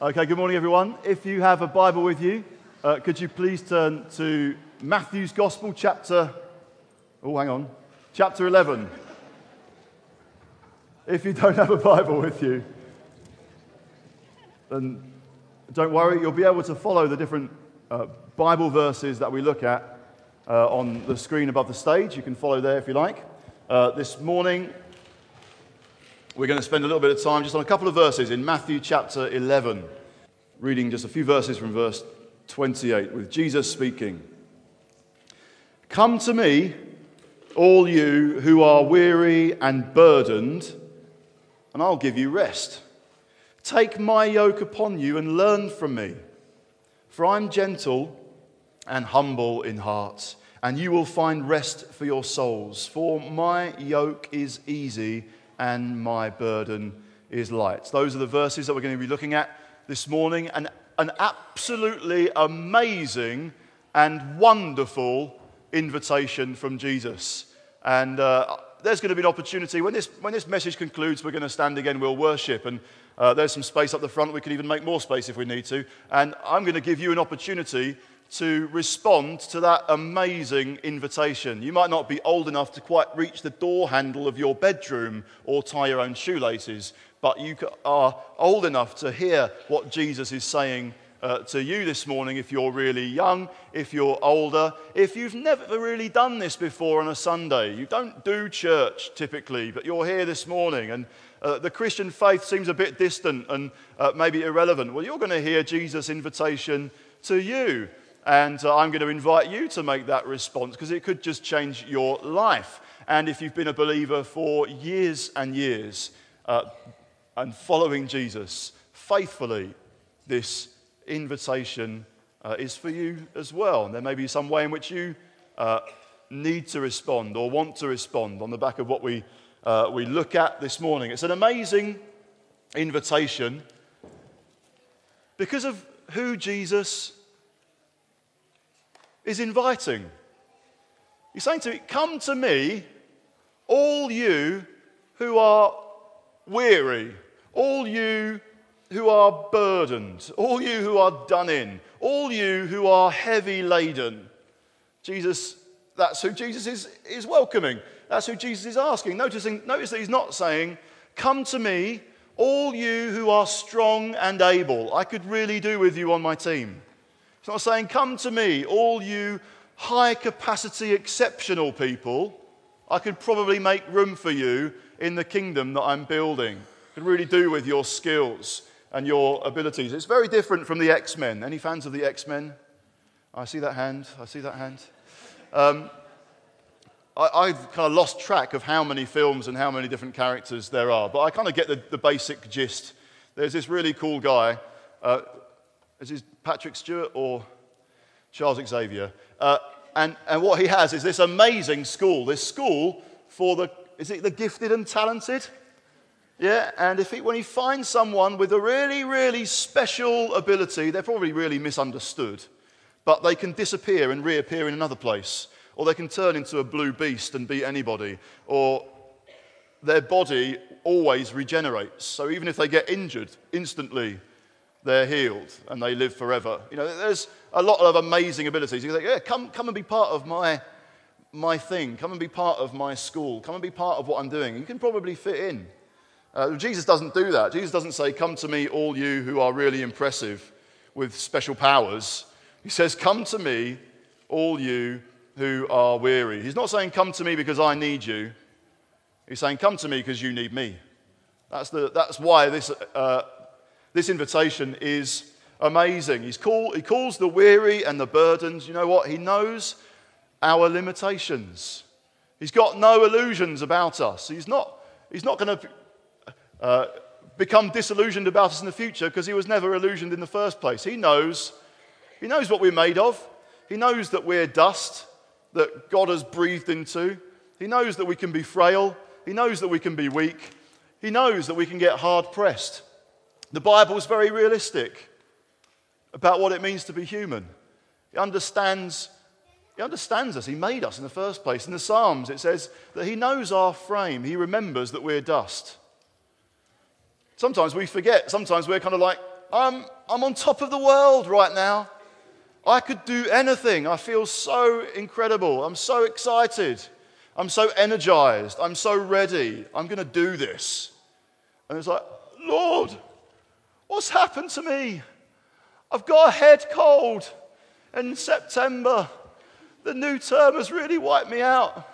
Okay, good morning, everyone. If you have a Bible with you, uh, could you please turn to Matthew's Gospel, chapter. Oh, hang on. Chapter 11. If you don't have a Bible with you, then don't worry, you'll be able to follow the different uh, Bible verses that we look at uh, on the screen above the stage. You can follow there if you like. Uh, this morning, we're going to spend a little bit of time just on a couple of verses in Matthew chapter 11, reading just a few verses from verse 28 with Jesus speaking. Come to me, all you who are weary and burdened, and I'll give you rest. Take my yoke upon you and learn from me, for I'm gentle and humble in heart, and you will find rest for your souls. For my yoke is easy and my burden is light. Those are the verses that we're going to be looking at this morning. And an absolutely amazing and wonderful invitation from Jesus. And uh, there's going to be an opportunity. When this, when this message concludes, we're going to stand again, we'll worship. And uh, there's some space up the front. We can even make more space if we need to. And I'm going to give you an opportunity to respond to that amazing invitation. You might not be old enough to quite reach the door handle of your bedroom or tie your own shoelaces, but you are old enough to hear what Jesus is saying uh, to you this morning if you're really young, if you're older, if you've never really done this before on a Sunday. You don't do church typically, but you're here this morning and uh, the Christian faith seems a bit distant and uh, maybe irrelevant. Well, you're going to hear Jesus' invitation to you. And uh, I'm going to invite you to make that response because it could just change your life. And if you've been a believer for years and years uh, and following Jesus faithfully, this invitation uh, is for you as well. And there may be some way in which you uh, need to respond or want to respond on the back of what we, uh, we look at this morning. It's an amazing invitation because of who Jesus is inviting. He's saying to me, Come to me, all you who are weary, all you who are burdened, all you who are done in, all you who are heavy laden. Jesus, that's who Jesus is, is welcoming. That's who Jesus is asking. Noticing, notice that he's not saying, Come to me, all you who are strong and able. I could really do with you on my team. It's not saying, Come to me, all you high capacity, exceptional people. I could probably make room for you in the kingdom that I'm building. I could really do with your skills and your abilities. It's very different from the X Men. Any fans of the X Men? I see that hand. I see that hand. Um, I, have kind of lost track of how many films and how many different characters there are, but I kind of get the, the basic gist. There's this really cool guy. Uh, is his Patrick Stewart or Charles Xavier? Uh, and, and what he has is this amazing school, this school for the, is it the gifted and talented? Yeah, and if he, when he finds someone with a really, really special ability, they're probably really misunderstood, but they can disappear and reappear in another place, or they can turn into a blue beast and beat anybody, or their body always regenerates. So even if they get injured, instantly they're healed and they live forever. You know, there's a lot of amazing abilities. You think, yeah, come, come and be part of my, my thing. Come and be part of my school. Come and be part of what I'm doing. You can probably fit in. Uh, Jesus doesn't do that. Jesus doesn't say, Come to me, all you who are really impressive with special powers. He says, Come to me, all you who are weary. He's not saying, Come to me because I need you. He's saying, Come to me because you need me. That's, the, that's why this uh, this invitation is amazing. He's call, he calls the weary and the burdened. You know what? He knows our limitations. He's got no illusions about us. He's not, he's not going to uh, become disillusioned about us in the future because he was never illusioned in the first place. He knows, he knows what we're made of. He knows that we're dust that God has breathed into. He knows that we can be frail. He knows that we can be weak. He knows that we can get hard pressed. The Bible is very realistic about what it means to be human. He understands, he understands us. He made us in the first place. In the Psalms, it says that He knows our frame, He remembers that we're dust. Sometimes we forget. Sometimes we're kind of like, I'm, I'm on top of the world right now. I could do anything. I feel so incredible. I'm so excited. I'm so energized. I'm so ready. I'm going to do this. And it's like, Lord, what's happened to me? I've got a head cold. In September, the new term has really wiped me out.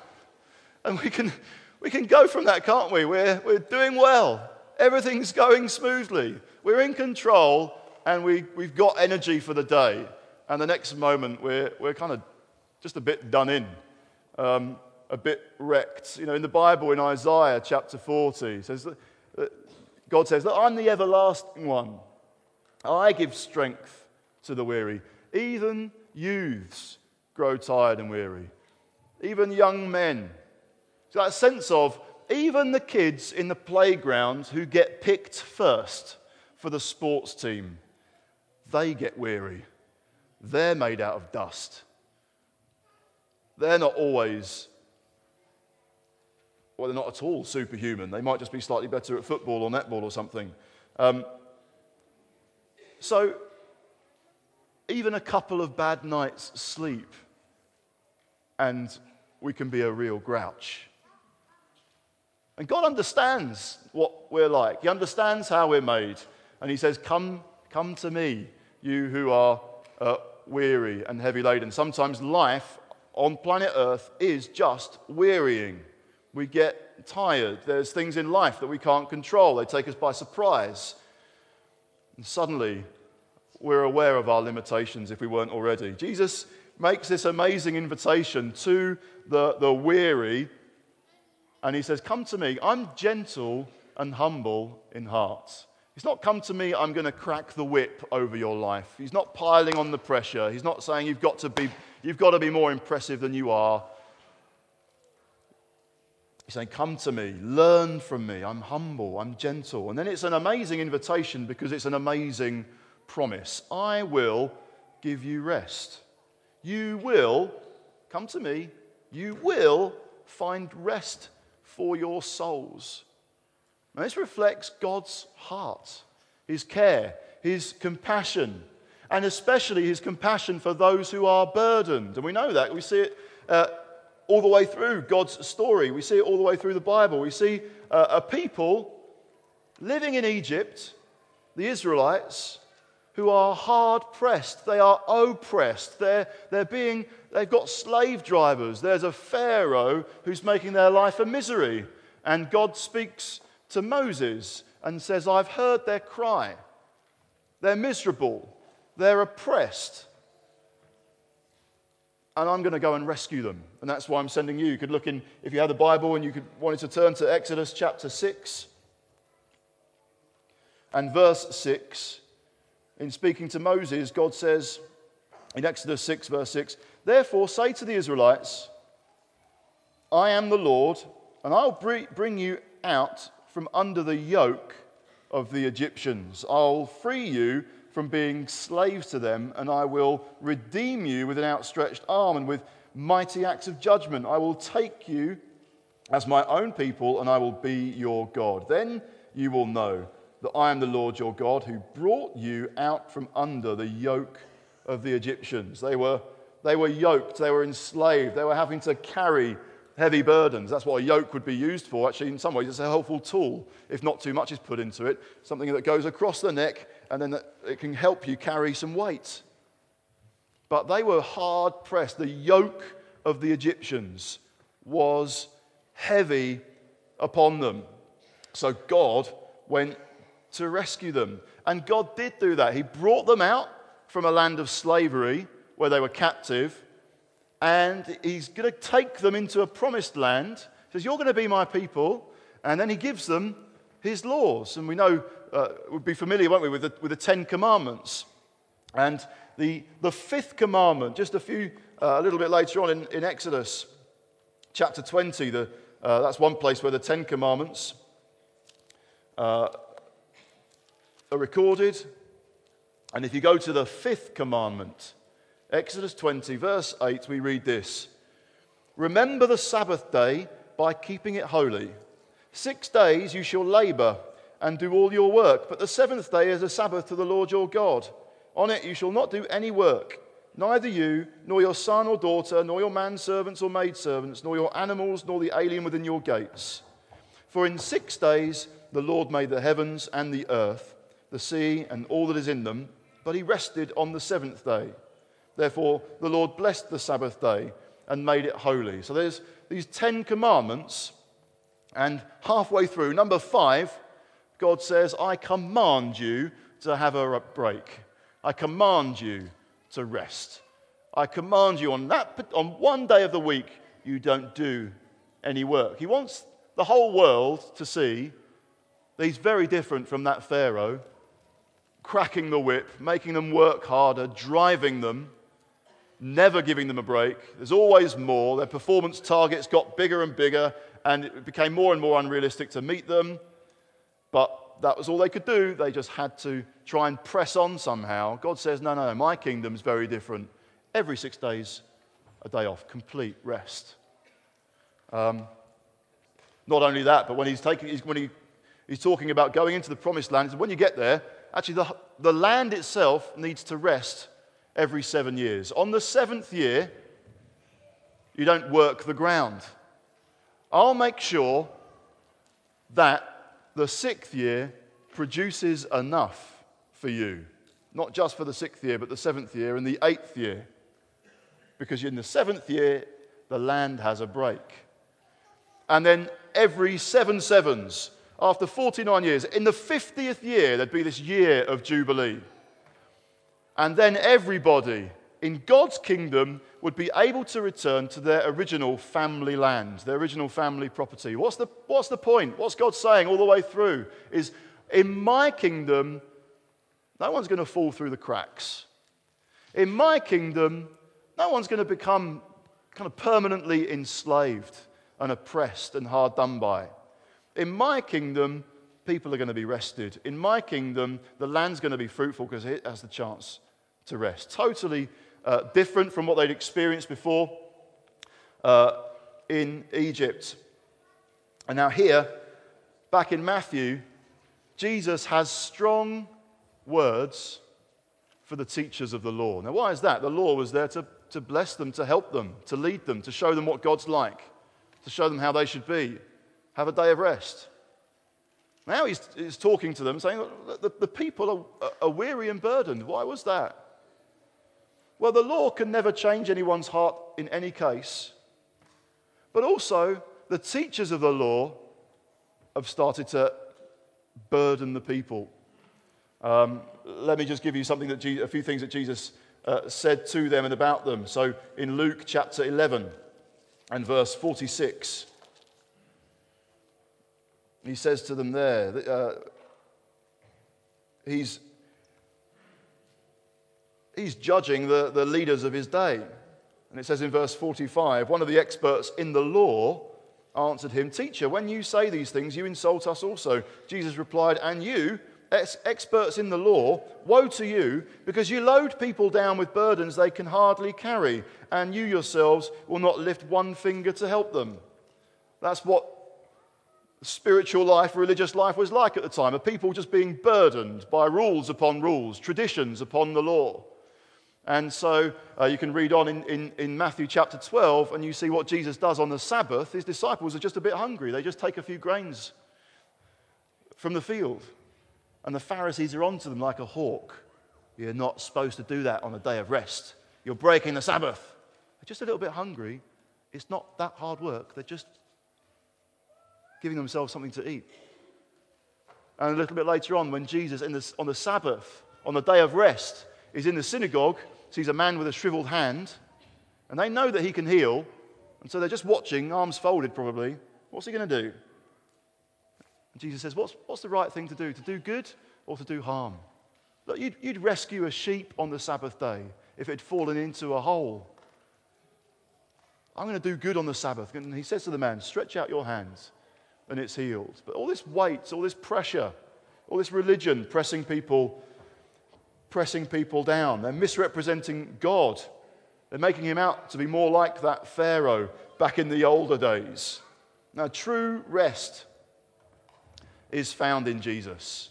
And we can, we can go from that, can't we? We're, we're doing well. Everything's going smoothly. We're in control and we, we've got energy for the day. And the next moment, we're, we're kind of just a bit done in, um, a bit wrecked. You know, in the Bible, in Isaiah chapter 40, it says that, God says that I'm the everlasting one. I give strength to the weary. Even youths grow tired and weary. Even young men. So that sense of even the kids in the playground who get picked first for the sports team, they get weary. They're made out of dust. They're not always, well, they're not at all superhuman. They might just be slightly better at football or netball or something. Um, so, even a couple of bad nights' sleep, and we can be a real grouch. And God understands what we're like. He understands how we're made. And He says, Come, come to me, you who are uh, weary and heavy laden. Sometimes life on planet Earth is just wearying. We get tired. There's things in life that we can't control, they take us by surprise. And suddenly, we're aware of our limitations if we weren't already. Jesus makes this amazing invitation to the, the weary and he says, Come to me. I'm gentle and humble in heart. He's not come to me, I'm going to crack the whip over your life. He's not piling on the pressure. He's not saying you've got to be, you've got to be more impressive than you are. He's saying, Come to me, learn from me. I'm humble, I'm gentle. And then it's an amazing invitation because it's an amazing promise. I will give you rest. You will, come to me, you will find rest for your souls. Now, this reflects God's heart, his care, his compassion, and especially his compassion for those who are burdened. And we know that. We see it uh, all the way through God's story, we see it all the way through the Bible. We see uh, a people living in Egypt, the Israelites, who are hard pressed. They are oppressed. They're, they're being They've got slave drivers. There's a Pharaoh who's making their life a misery. And God speaks to Moses and says, I've heard their cry. They're miserable. They're oppressed. And I'm going to go and rescue them. And that's why I'm sending you. You could look in, if you had the Bible and you could, wanted to turn to Exodus chapter 6 and verse 6. In speaking to Moses, God says in Exodus 6, verse 6, Therefore, say to the Israelites, I am the Lord, and I'll bring you out from under the yoke of the Egyptians. I'll free you from being slaves to them, and I will redeem you with an outstretched arm and with mighty acts of judgment. I will take you as my own people, and I will be your God. Then you will know that I am the Lord your God who brought you out from under the yoke of the Egyptians. They were they were yoked, they were enslaved, they were having to carry heavy burdens. That's what a yoke would be used for. Actually, in some ways, it's a helpful tool if not too much is put into it. Something that goes across the neck and then it can help you carry some weight. But they were hard pressed. The yoke of the Egyptians was heavy upon them. So God went to rescue them. And God did do that. He brought them out from a land of slavery where they were captive, and he's going to take them into a promised land. He says, You're going to be my people. And then he gives them his laws. And we know, uh, we'll be familiar, won't we, with the, with the Ten Commandments. And the, the fifth commandment, just a few, uh, a little bit later on in, in Exodus chapter 20, the, uh, that's one place where the Ten Commandments uh, are recorded. And if you go to the fifth commandment, Exodus 20, verse 8, we read this Remember the Sabbath day by keeping it holy. Six days you shall labor and do all your work. But the seventh day is a Sabbath to the Lord your God. On it you shall not do any work, neither you, nor your son or daughter, nor your manservants or maidservants, nor your animals, nor the alien within your gates. For in six days the Lord made the heavens and the earth, the sea, and all that is in them, but he rested on the seventh day. Therefore, the Lord blessed the Sabbath day and made it holy. So there's these Ten Commandments, and halfway through, number five, God says, I command you to have a break. I command you to rest. I command you on, that, on one day of the week, you don't do any work. He wants the whole world to see that he's very different from that Pharaoh, cracking the whip, making them work harder, driving them, never giving them a break. There's always more. Their performance targets got bigger and bigger, and it became more and more unrealistic to meet them. But that was all they could do. They just had to try and press on somehow. God says, No, no, no, my kingdom's very different. Every six days, a day off, complete rest. Um, not only that, but when he's, taking, when he, he's talking about going into the promised land, when you get there, actually the, the land itself needs to rest every seven years. On the seventh year, you don't work the ground. I'll make sure that the sixth year produces enough for you. Not just for the sixth year, but the seventh year and the eighth year. Because in the seventh year, the land has a break. And then every seven sevens, after 49 years, in the 50th year, there'd be this year of Jubilee. And then everybody in God's kingdom would be able to return to their original family land, their original family property. What's the, what's the point? What's God saying all the way through? Is in my kingdom, no one's going to fall through the cracks. In my kingdom, no one's going to become kind of permanently enslaved and oppressed and hard done by. In my kingdom, people are going to be rested. In my kingdom, the land's going to be fruitful because it has the chance to rest. Totally uh, different from what they'd experienced before uh, in Egypt. And now, here, back in Matthew, Jesus has strong words for the teachers of the law. Now, why is that? The law was there to, to bless them, to help them, to lead them, to show them what God's like, to show them how they should be, have a day of rest. Now he's, he's talking to them, saying, the, the people are, are weary and burdened. Why was that? Well, the law can never change anyone's heart in any case. But also, the teachers of the law have started to burden the people. Um, let me just give you something that Je- a few things that Jesus uh, said to them and about them. So, in Luke chapter 11 and verse 46, he says to them there, uh, he's he's judging the, the leaders of his day. And it says in verse 45 one of the experts in the law answered him, Teacher, when you say these things, you insult us also. Jesus replied, And you, ex- experts in the law, woe to you, because you load people down with burdens they can hardly carry, and you yourselves will not lift one finger to help them. That's what spiritual life, religious life was like at the time, of people just being burdened by rules upon rules, traditions upon the law. And so uh, you can read on in, in, in, Matthew chapter 12, and you see what Jesus does on the Sabbath. His disciples are just a bit hungry. They just take a few grains from the field. And the Pharisees are onto them like a hawk. You're not supposed to do that on a day of rest. You're breaking the Sabbath. They're just a little bit hungry. It's not that hard work. They're just giving themselves something to eat. And a little bit later on, when Jesus, the, on the Sabbath, on the day of rest, is in the synagogue, sees a man with a shriveled hand, and they know that he can heal, and so they're just watching, arms folded probably. What's he going to do? And Jesus says, what's, what's the right thing to do? To do good or to do harm? Look, you'd, you'd rescue a sheep on the Sabbath day if it had fallen into a hole. I'm going to do good on the Sabbath. And he says to the man, Stretch out your hands, and it's healed. But all this weight, all this pressure, all this religion pressing people pressing people down. They're misrepresenting God. They're making him out to be more like that Pharaoh back in the older days. Now, true rest is found in Jesus.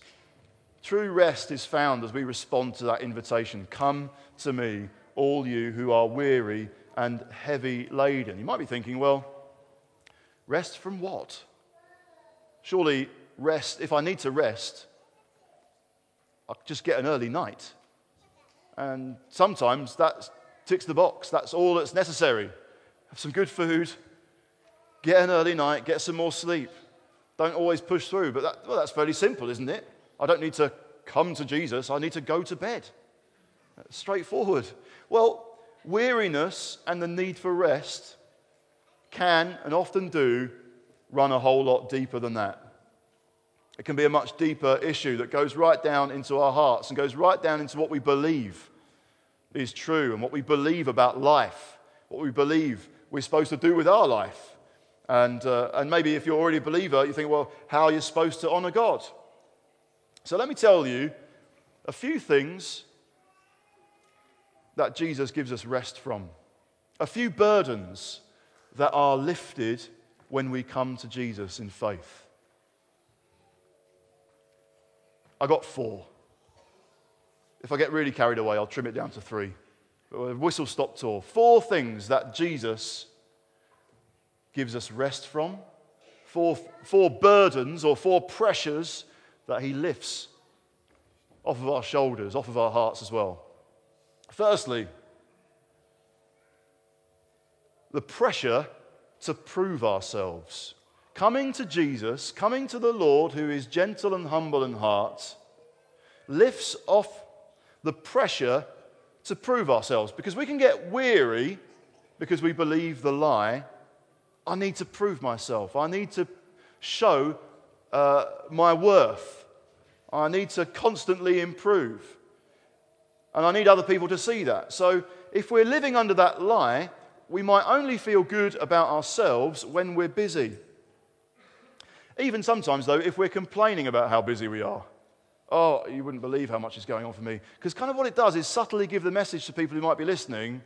True rest is found as we respond to that invitation Come to me, all you who are weary and heavy laden. You might be thinking, well, rest from what? Surely, rest, if I need to rest, I'll just get an early night. And sometimes that ticks the box. That's all that's necessary. Have some good food, get an early night, get some more sleep. Don't always push through, but that, well, that's fairly simple, isn't it? I don't need to come to Jesus, I need to go to bed. That's straightforward. Well, weariness and the need for rest can and often do run a whole lot deeper than that. It can be a much deeper issue that goes right down into our hearts and goes right down into what we believe is true and what we believe about life, what we believe we're supposed to do with our life. And, uh, and maybe if you're already a believer, you think, well, how are you supposed to honor God? So let me tell you a few things that Jesus gives us rest from, a few burdens that are lifted when we come to Jesus in faith. I got four. If I get really carried away, I'll trim it down to three. Whistle stop tour. Four things that Jesus gives us rest from, four, four burdens or four pressures that he lifts off of our shoulders, off of our hearts as well. Firstly, the pressure to prove ourselves. Coming to Jesus, coming to the Lord who is gentle and humble in heart, lifts off the pressure to prove ourselves because we can get weary because we believe the lie. I need to prove myself. I need to show uh, my worth. I need to constantly improve. And I need other people to see that. So if we're living under that lie, we might only feel good about ourselves when we're busy. Even sometimes, though, if we're complaining about how busy we are. Oh, you wouldn't believe how much is going on for me. Because kind of what it does is subtly give the message to people who might be listening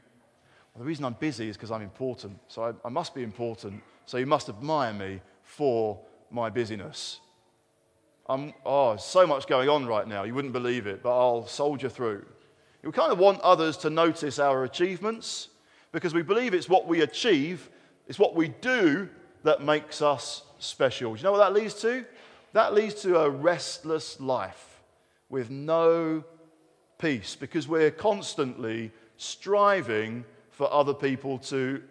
well, the reason I'm busy is because I'm important. So I, I must be important. So you must admire me for my busyness. I'm, oh, so much going on right now. You wouldn't believe it, but I'll soldier through. We kind of want others to notice our achievements because we believe it's what we achieve, it's what we do that makes us special. Do you know what that leads to? That leads to a restless life with no peace because we're constantly striving for other people to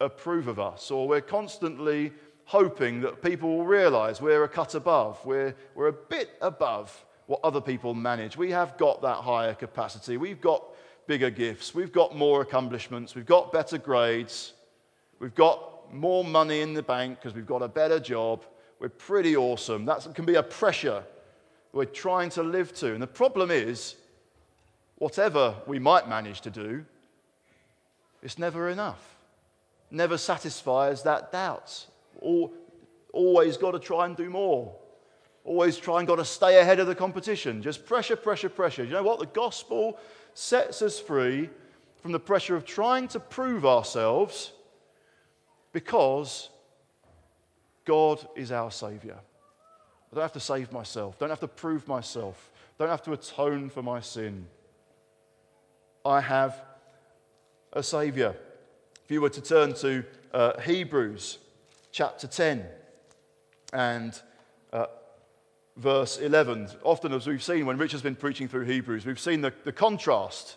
approve of us, or we're constantly hoping that people will realize we're a cut above, we're, we're a bit above what other people manage. We have got that higher capacity, we've got bigger gifts, we've got more accomplishments, we've got better grades, we've got more money in the bank because we've got a better job. We're pretty awesome. That can be a pressure we're trying to live to. And the problem is, whatever we might manage to do, it's never enough. Never satisfies that doubt. always got to try and do more. Always try and got to stay ahead of the competition. Just pressure, pressure, pressure. You know what? The gospel sets us free from the pressure of trying to prove ourselves because God is our Savior. I don't have to save myself, don't have to prove myself, don't have to atone for my sin. I have a Savior. If you were to turn to uh, Hebrews chapter 10 and verse 11, often as we've seen when Richard's been preaching through Hebrews, we've seen the, the contrast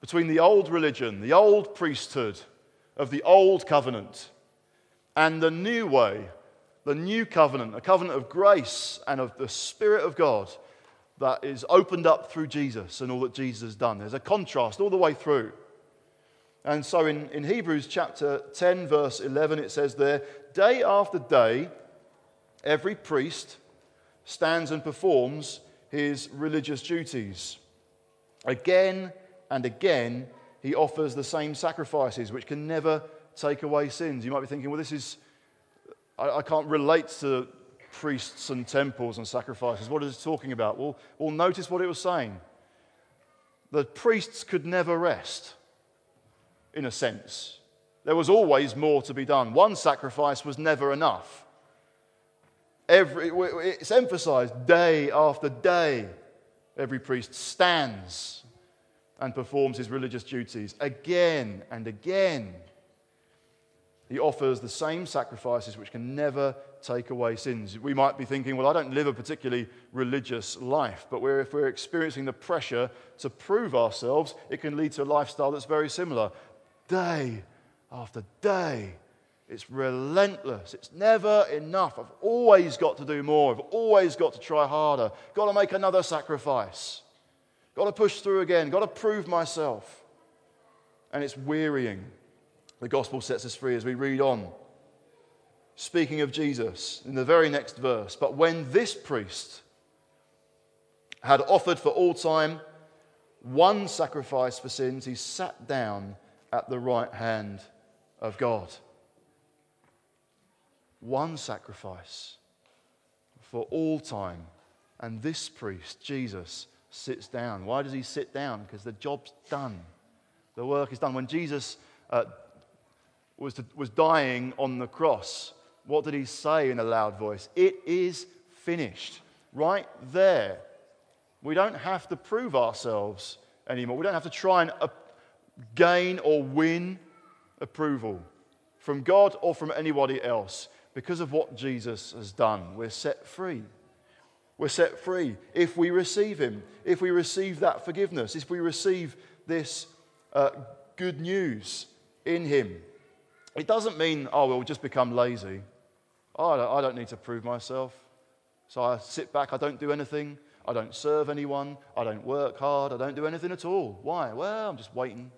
between the old religion, the old priesthood of the old covenant, and the new way, the new covenant, a covenant of grace and of the Spirit of God that is opened up through Jesus and all that Jesus has done. There's a contrast all the way through. And so in, in Hebrews chapter 10, verse 11, it says there, Day after day, every priest stands and performs his religious duties. Again and again, he offers the same sacrifices, which can never take away sins. You might be thinking, well, this is, I, I can't relate to priests and temples and sacrifices. What is it talking about? Well, well, notice what it was saying. The priests could never rest in a sense. There was always more to be done. One sacrifice was never enough. Every, it's emphasized day after day. Every priest stands and performs his religious duties again and again. He offers the same sacrifices which can never take away sins. We might be thinking, well, I don't live a particularly religious life, but we're, if we're experiencing the pressure to prove ourselves, it can lead to a lifestyle that's very similar. Day after day, it's relentless. It's never enough. I've always got to do more. I've always got to try harder. Got to make another sacrifice. Got to push through again. Got to prove myself. And it's wearying. The gospel sets us free as we read on. Speaking of Jesus in the very next verse, but when this priest had offered for all time one sacrifice for sins, he sat down at the right hand of God one sacrifice for all time. And this priest, Jesus, sits down. Why does he sit down? Because the job's done. The work is done. When Jesus uh, was, to, was dying on the cross, what did he say in a loud voice? It is finished. Right there. We don't have to prove ourselves anymore. We don't have to try and uh, gain or win approval from God or from anybody else because of what Jesus has done, we're set free. We're set free if we receive Him, if we receive that forgiveness, if we receive this uh, good news in Him. It doesn't mean, oh, we'll just become lazy. Oh, I, don't, I don't need to prove myself. So I sit back, I don't do anything, I don't serve anyone, I don't work hard, I don't do anything at all. Why? Well, I'm just waiting.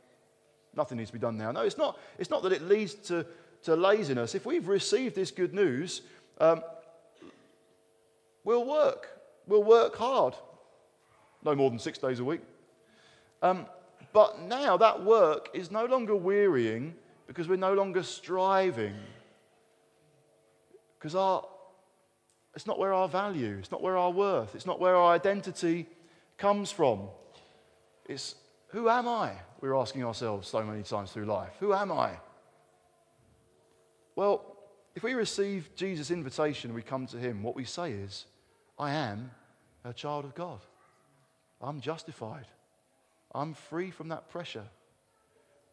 Nothing needs to be done now. No, it's not, it's not that it leads to to laziness, if we've received this good news, um, we'll work. We'll work hard. No more than six days a week. Um, but now that work is no longer wearying because we're no longer striving. Because our, it's not where our value, it's not where our worth, it's not where our identity comes from. It's who am I? We're asking ourselves so many times through life. Who am I? Well, if we receive Jesus' invitation, we come to him, what we say is, I am a child of God. I'm justified. I'm free from that pressure.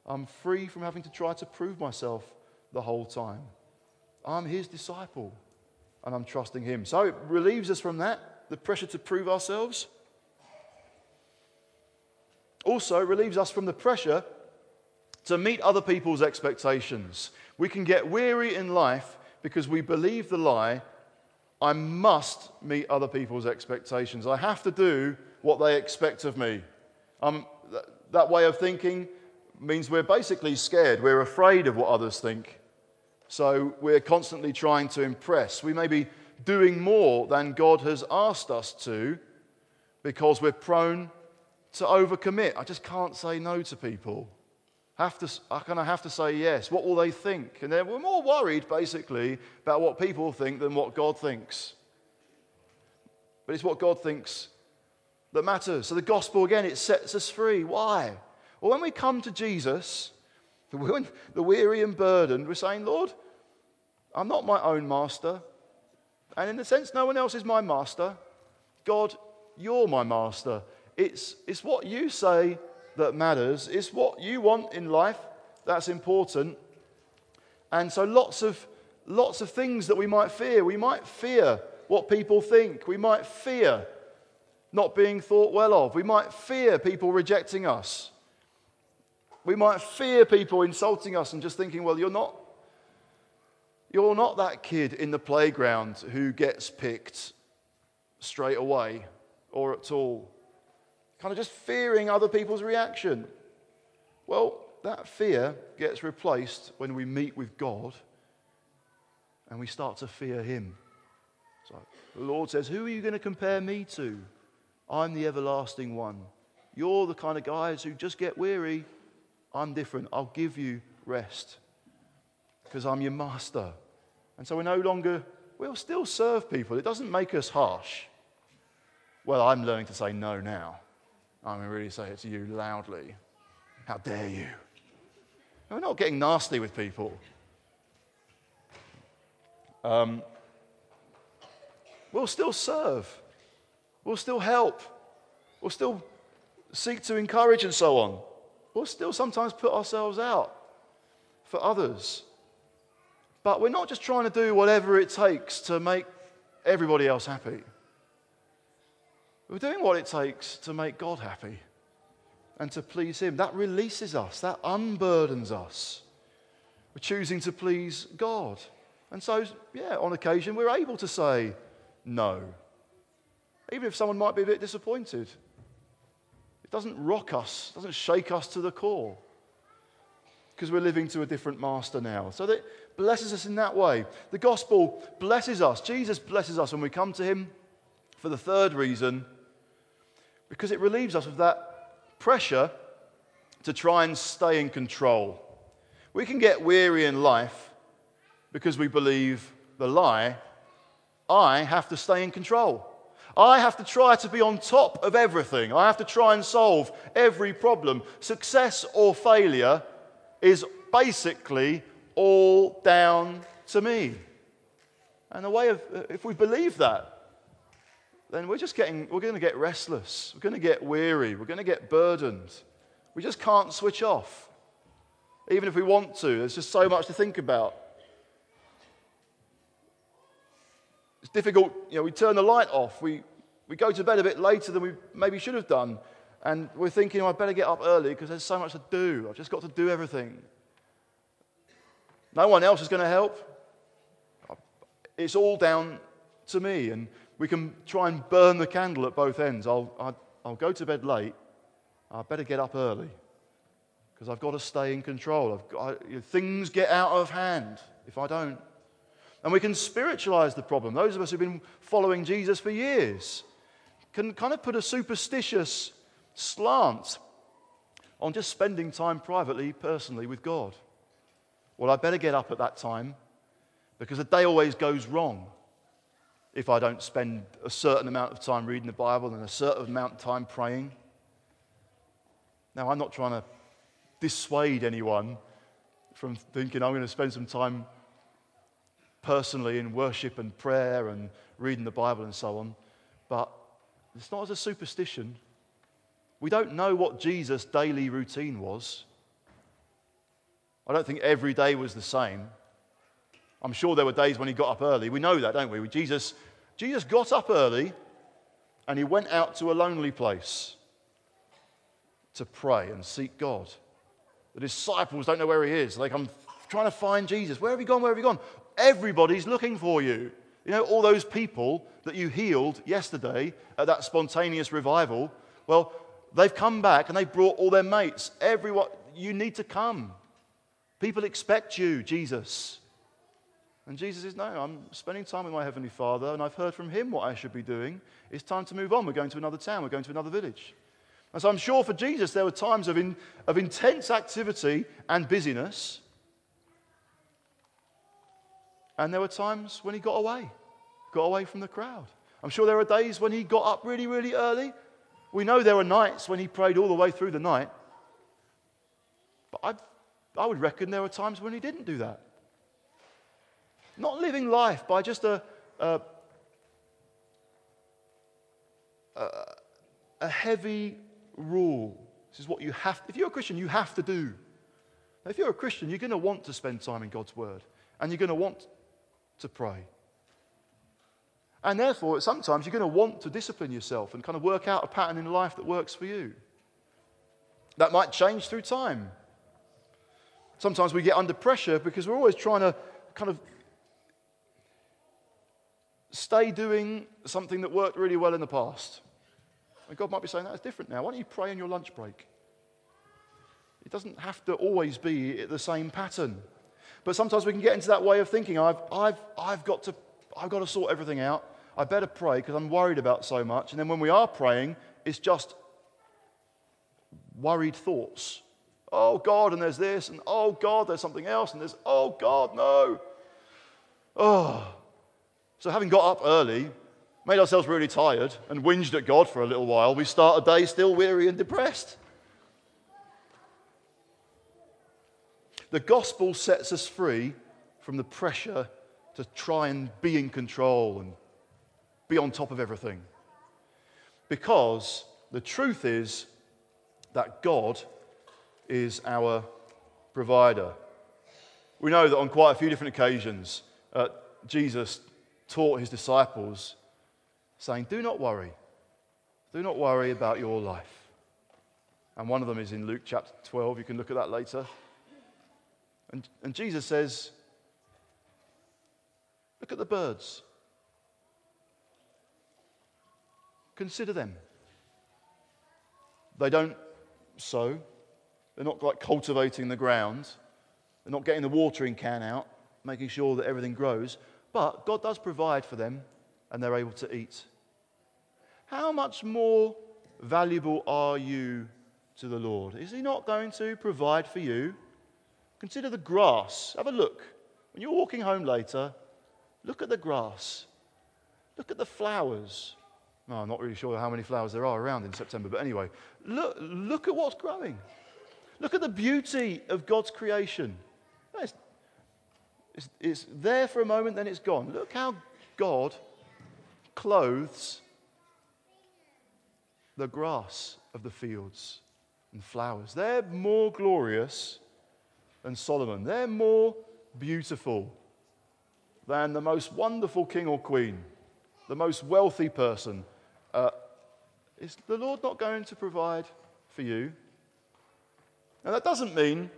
I'm free from having to try to prove myself the whole time. I'm his disciple and I'm trusting him. So it relieves us from that, the pressure to prove ourselves. Also, relieves us from the pressure to meet other people's expectations. We can get weary in life because we believe the lie I must meet other people's expectations. I have to do what they expect of me. Um, th- that way of thinking means we're basically scared. We're afraid of what others think. So we're constantly trying to impress. We may be doing more than God has asked us to because we're prone to overcommit. I just can't say no to people have to, I have to say yes. What will they think? And then we're more worried, basically, about what people think than what God thinks. But it's what God thinks that matters. So the gospel, again, it sets us free. Why? Well, when we come to Jesus, the weary and burdened, we're saying, Lord, I'm not my own master. And in a sense, no one else is my master. God, you're my master. It's, it's what you say that matters. It's what you want in life that's important. And so lots of lots of things that we might fear. We might fear what people think. We might fear not being thought well of. We might fear people rejecting us. We might fear people insulting us and just thinking, well, you're not you're not that kid in the playground who gets picked straight away or at all kind of just fearing other people's reaction. Well, that fear gets replaced when we meet with God and we start to fear Him. So the Lord says, Who are you going to compare me to? I'm the everlasting one. You're the kind of guys who just get weary. I'm different. I'll give you rest because I'm your master. And so we're no longer, we'll still serve people. It doesn't make us harsh. Well, I'm learning to say no now. I'm going to really say it to you loudly. How dare you? we're not getting nasty with people. Um, we'll still serve, we'll still help, we'll still seek to encourage and so on. We'll still sometimes put ourselves out for others. But we're not just trying to do whatever it takes to make everybody else happy. We're doing what it takes to make God happy and to please Him. That releases us, that unburdens us. We're choosing to please God. And so, yeah, on occasion, we're able to say no, even if someone might be a bit disappointed. It doesn't rock us, doesn't shake us to the core because we're living to a different master now. So that blesses us in that way. The gospel blesses us. Jesus blesses us when we come to him for the third reason because it relieves us of that pressure to try and stay in control. We can get weary in life because we believe the lie I have to stay in control. I have to try to be on top of everything. I have to try and solve every problem. Success or failure is basically all down to me. And the way of, if we believe that, then we're just getting, we're going to get restless. We're going to get weary. We're going to get burdened. We just can't switch off. Even if we want to, there's just so much to think about. It's difficult, you know, we turn the light off. We, we go to bed a bit later than we maybe should have done. And we're thinking, oh, I better get up early because there's so much to do. I've just got to do everything. No one else is going to help. It's all down to me. And we can try and burn the candle at both ends. I'll, I'll, I'll go to bed late. I better get up early because I've got to stay in control. Got, I, things get out of hand if I don't. And we can spiritualize the problem. Those of us who've been following Jesus for years can kind of put a superstitious slant on just spending time privately, personally with God. Well, I better get up at that time because the day always goes wrong if I don't spend a certain amount of time reading the Bible and a certain amount of time praying. Now, I'm not trying to dissuade anyone from thinking I'm going to spend some time personally in worship and prayer and reading the Bible and so on, but it's not as a superstition. We don't know what Jesus' daily routine was. I don't think every day was the same. I'm sure there were days when he got up early. We know that, don't we? Jesus, Jesus got up early and he went out to a lonely place to pray and seek God. The disciples don't know where he is. They come trying to find Jesus. Where have you gone? Where have you gone? Everybody's looking for you. You know, all those people that you healed yesterday at that spontaneous revival, well, They've come back and they've brought all their mates. Everyone, you need to come. People expect you, Jesus. And Jesus says, No, I'm spending time with my Heavenly Father and I've heard from Him what I should be doing. It's time to move on. We're going to another town, we're going to another village. And so I'm sure for Jesus, there were times of, in, of intense activity and busyness. And there were times when he got away, got away from the crowd. I'm sure there were days when he got up really, really early we know there were nights when he prayed all the way through the night. But I, I would reckon there were times when he didn't do that. Not living life by just a, a, a heavy rule. This is what you have. If you're a Christian, you have to do. If you're a Christian, you're going to want to spend time in God's Word and you're going to want to pray. And therefore, sometimes you're going to want to discipline yourself and kind of work out a pattern in life that works for you. That might change through time. Sometimes we get under pressure because we're always trying to kind of stay doing something that worked really well in the past. And God might be saying that's different now. Why don't you pray in your lunch break? It doesn't have to always be the same pattern. But sometimes we can get into that way of thinking I've, I've, I've, got, to, I've got to sort everything out. I better pray because I'm worried about so much. And then when we are praying, it's just worried thoughts. Oh God, and there's this, and oh God, there's something else, and there's oh God, no. Oh. So having got up early, made ourselves really tired, and whinged at God for a little while, we start a day still weary and depressed. The gospel sets us free from the pressure to try and be in control and be on top of everything. Because the truth is that God is our provider. We know that on quite a few different occasions, uh, Jesus taught his disciples, saying, Do not worry. Do not worry about your life. And one of them is in Luke chapter 12. You can look at that later. And, and Jesus says, Look at the birds. Consider them. They don't sow, they're not like cultivating the ground, they're not getting the watering can out, making sure that everything grows. But God does provide for them and they're able to eat. How much more valuable are you to the Lord? Is He not going to provide for you? Consider the grass. Have a look. When you're walking home later, look at the grass. Look at the flowers. I'm not really sure how many flowers there are around in September, but anyway, look, look at what's growing. Look at the beauty of God's creation. It's, it's, it's there for a moment, then it's gone. Look how God clothes the grass of the fields and flowers. They're more glorious than Solomon. They're more beautiful than the most wonderful king or queen, the most wealthy person. Uh, is the Lord not going to provide for you? Now, that doesn't mean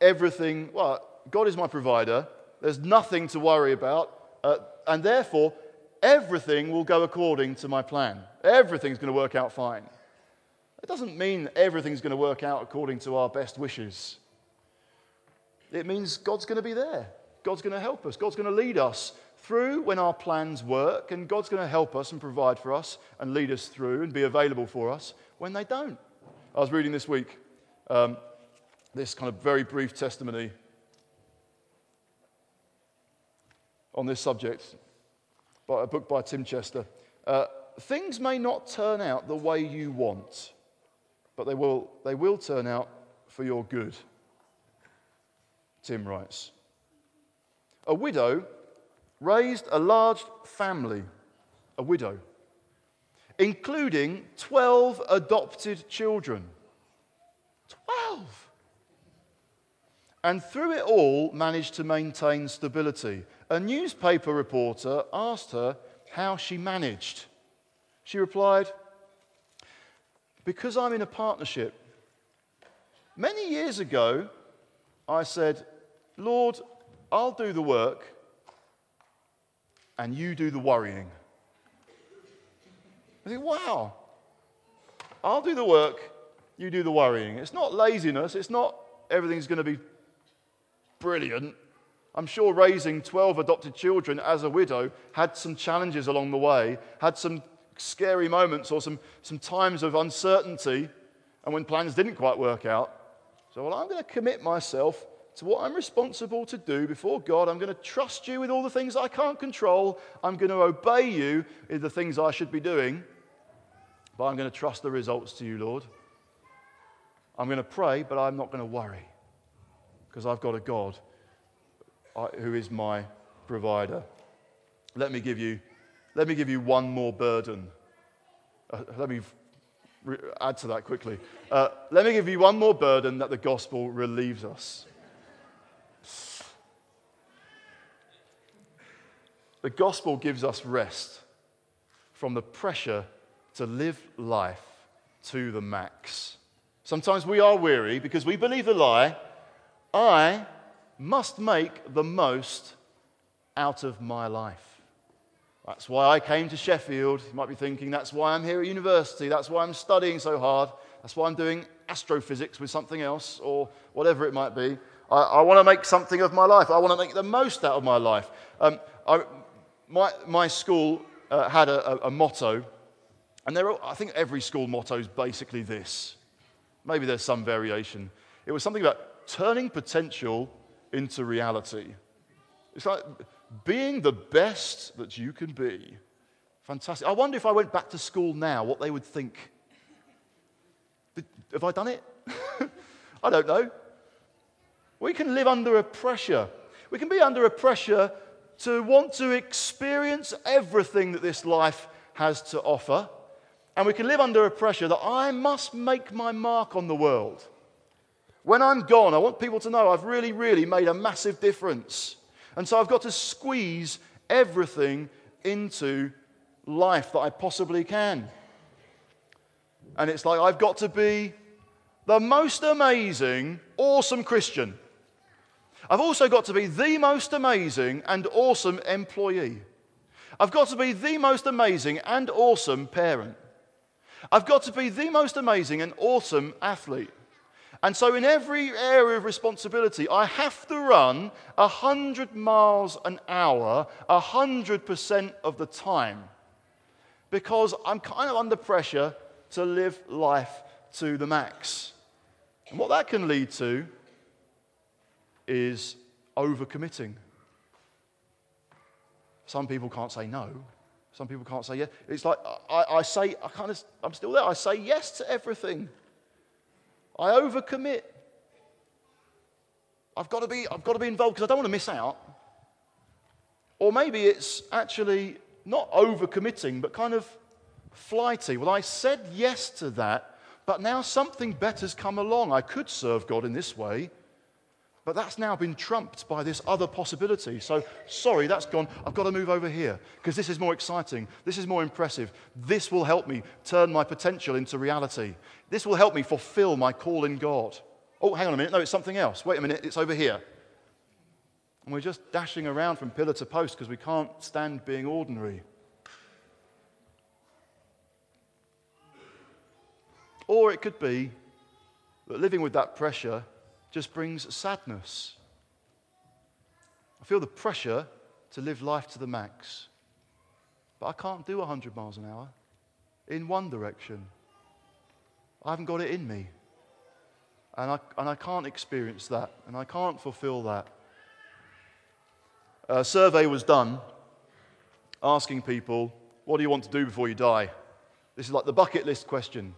everything, well, God is my provider. There's nothing to worry about. Uh, and therefore, everything will go according to my plan. Everything's going to work out fine. It doesn't mean everything's going to work out according to our best wishes. It means God's going to be there. God's going to help us. God's going to lead us through when our plans work, and God's going to help us and provide for us and lead us through and be available for us when they don't. I was reading this week um, this kind of very brief testimony on this subject by a book by Tim Chester. Uh, things may not turn out the way you want, but they will, they will turn out for your good. Tim writes A widow raised a large family, a widow, including 12 adopted children. 12! And through it all, managed to maintain stability. A newspaper reporter asked her how she managed. She replied, Because I'm in a partnership. Many years ago, I said, Lord, I'll do the work and you do the worrying. I think, wow, I'll do the work, you do the worrying. It's not laziness, it's not everything's going to be brilliant. I'm sure raising 12 adopted children as a widow had some challenges along the way, had some scary moments or some, some times of uncertainty, and when plans didn't quite work out. So, well, I'm going to commit myself to what I'm responsible to do before God. I'm going to trust you with all the things I can't control. I'm going to obey you in the things I should be doing. But I'm going to trust the results to you, Lord. I'm going to pray, but I'm not going to worry because I've got a God who is my provider. Let me give you, let me give you one more burden. Uh, let me re- add to that quickly. Uh, let me give you one more burden that the gospel relieves us. The gospel gives us rest from the pressure to live life to the max. Sometimes we are weary because we believe the lie I must make the most out of my life. That's why I came to Sheffield. You might be thinking, that's why I'm here at university. That's why I'm studying so hard. That's why I'm doing astrophysics with something else or whatever it might be. I, I want to make something of my life. I want to make the most out of my life. Um, I, my, my school uh, had a, a, a, motto, and there I think every school motto is basically this. Maybe there's some variation. It was something about turning potential into reality. It's like being the best that you can be. Fantastic. I wonder if I went back to school now, what they would think. Have I done it? I don't know. We can live under a pressure. We can be under a pressure to want to experience everything that this life has to offer. And we can live under a pressure that I must make my mark on the world. When I'm gone, I want people to know I've really, really made a massive difference. And so I've got to squeeze everything into life that I possibly can. And it's like I've got to be the most amazing, awesome Christian. I've also got to be the most amazing and awesome employee. I've got to be the most amazing and awesome parent. I've got to be the most amazing and awesome athlete. And so, in every area of responsibility, I have to run 100 miles an hour 100% of the time because I'm kind of under pressure to live life to the max. And what that can lead to is overcommitting. Some people can't say no. Some people can't say yes. It's like I, I say, I kind of, I'm still there. I say yes to everything. I overcommit. I've got to be, I've got to be involved because I don't want to miss out. Or maybe it's actually not overcommitting, but kind of flighty. Well, I said yes to that, but now something better's come along. I could serve God in this way, but that's now been trumped by this other possibility. So, sorry, that's gone. I've got to move over here because this is more exciting. This is more impressive. This will help me turn my potential into reality. This will help me fulfill my call in God. Oh, hang on a minute. No, it's something else. Wait a minute. It's over here. And we're just dashing around from pillar to post because we can't stand being ordinary. Or it could be that living with that pressure just brings sadness. I feel the pressure to live life to the max, but I can't do 100 miles an hour in one direction. I haven't got it in me. And I, and I can't experience that, and I can't fulfill that. A survey was done asking people, What do you want to do before you die? This is like the bucket list question.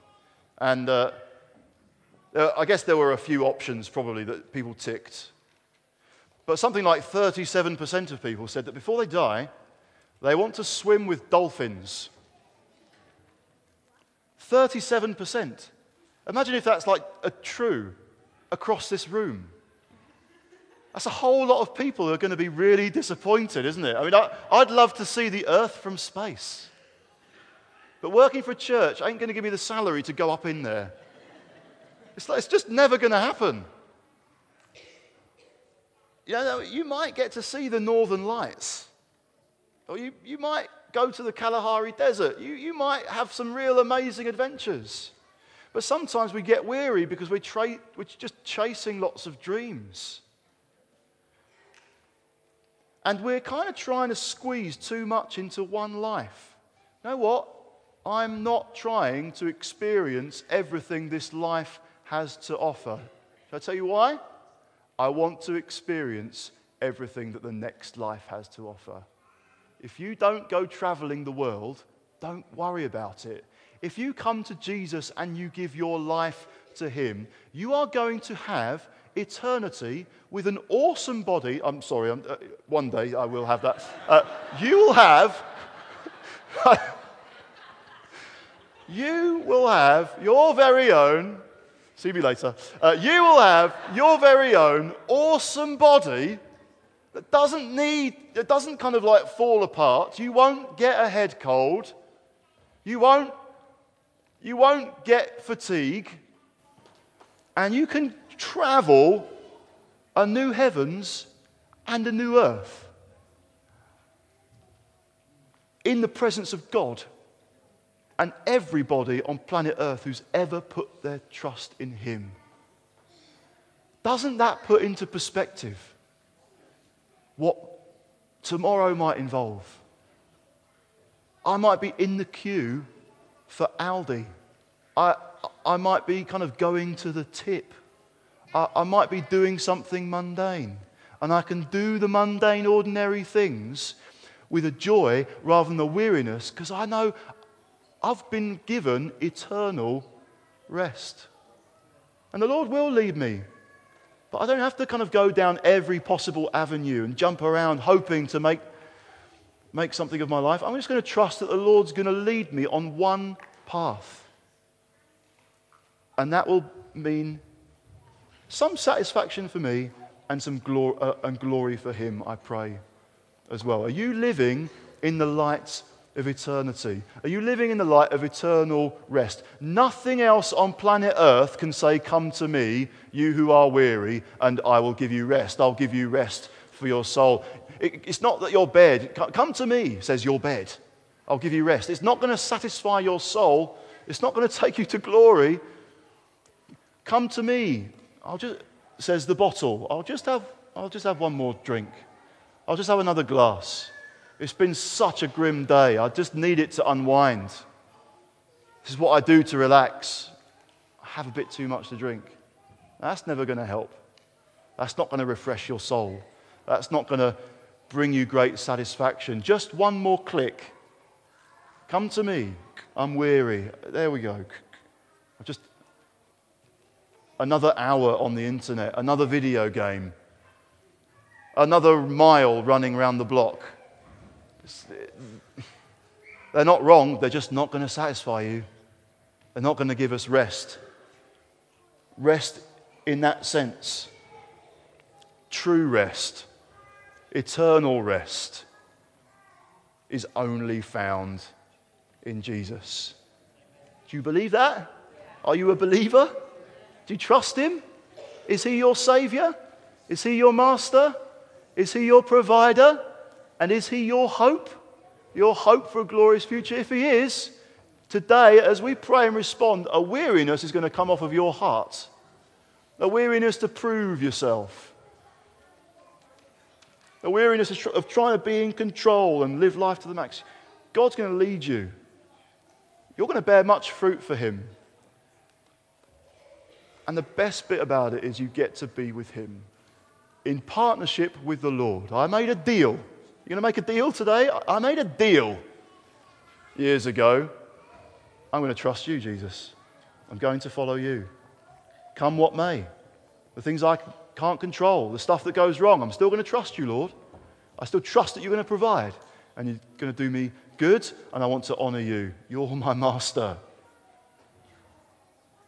And uh, uh, I guess there were a few options probably that people ticked. But something like 37% of people said that before they die, they want to swim with dolphins. 37%. Imagine if that's like a true across this room. That's a whole lot of people who are going to be really disappointed, isn't it? I mean, I, would love to see the earth from space. But working for a church ain't going to give me the salary to go up in there. It's, like, it's just never going to happen. You know, you might get to see the northern lights, or you, you might go to the Kalahari Desert. You, you might have some real amazing adventures. But sometimes we get weary because we're, tra- we're just chasing lots of dreams. And we're kind of trying to squeeze too much into one life. You know what? I'm not trying to experience everything this life has to offer. Shall I tell you why? I want to experience everything that the next life has to offer. If you don't go traveling the world, don't worry about it. If you come to Jesus and you give your life to Him, you are going to have eternity with an awesome body. I'm sorry, I'm, uh, one day I will have that. Uh, you will have. you will have your very own See me later. Uh, you will have your very own awesome body that doesn't need, it doesn't kind of like fall apart. You won't get a head cold. You won't, you won't get fatigue. And you can travel a new heavens and a new earth in the presence of God and everybody on planet Earth who's ever put their trust in Him. Doesn't that put into perspective what tomorrow might involve? I might be in the queue for Aldi. I, I might be kind of going to the tip. I, I might be doing something mundane. And I can do the mundane, ordinary things with a joy rather than the weariness because I know I've been given eternal rest. And the Lord will lead me But I don't have to kind of go down every possible avenue and jump around hoping to make, make something of my life. I'm just going to trust that the Lord's going to lead me on one path. And that will mean some satisfaction for me and some uh, and glory for Him, I pray as well. Are you living in the light of eternity? Are you living in the light of eternal rest? Nothing else on planet Earth can say, Come to me, you who are weary, and I will give you rest. I'll give you rest for your soul. It, it's not that your bed, come to me, says your bed. I'll give you rest. It's not going to satisfy your soul. It's not going to take you to glory. Come to me. I'll just, says the bottle. I'll just have, I'll just have one more drink. I'll just have another glass. It's been such a grim day. I just need it to unwind. This is what I do to relax. I have a bit too much to drink. That's never going to help. That's not going to refresh your soul. That's not going to bring you great satisfaction. Just one more click. Come to me. I'm weary. There we go. Just another hour on the internet, another video game, another mile running around the block. They're not wrong, they're just not going to satisfy you. They're not going to give us rest. Rest in that sense. True rest, eternal rest, is only found in Jesus. Do you believe that? Are you a believer? Do you trust Him? Is He your Savior? Is He your Master? Is He your provider? And is He your hope? Your hope for a glorious future? If He is, today, as we pray and respond, a weariness is going to come off of your heart. A weariness to prove yourself. A weariness of trying to be in control and live life to the max. God's going to lead you. You're going to bear much fruit for Him. And the best bit about it is you get to be with Him in partnership with the Lord. I made a deal you're going to make a deal today? I made a deal years ago. I'm going to trust you, Jesus. I'm going to follow you. Come what may. The things I can't control, the stuff that goes wrong, I'm still going to trust you, Lord. I still trust that you're going to provide and you're going to do me good, and I want to honor you. You're my master.